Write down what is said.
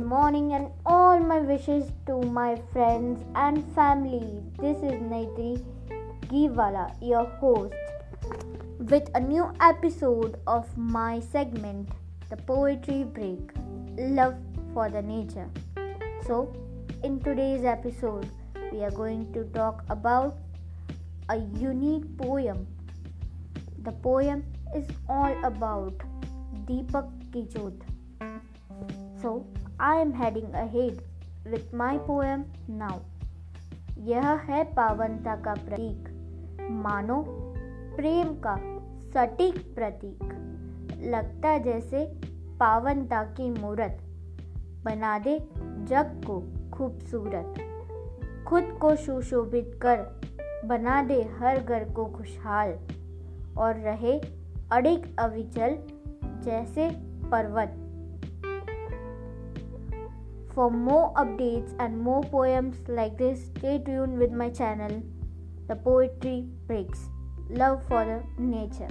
morning and all my wishes to my friends and family. This is Naitri Giwala, your host, with a new episode of my segment, The Poetry Break Love for the Nature. So, in today's episode, we are going to talk about a unique poem. The poem is all about Deepak Kijot. So, I am heading ahead with my poem now. यह है पावनता का प्रतीक। मानो प्रेम का सटीक प्रतीक। लगता जैसे पावनता की मूर्त बना दे जग को खूबसूरत। खुद को सुशोभित कर बना दे हर घर को खुशहाल। और रहे अड़िग अविचल जैसे पर्वत। For more updates and more poems like this, stay tuned with my channel, The Poetry Breaks. Love for the Nature.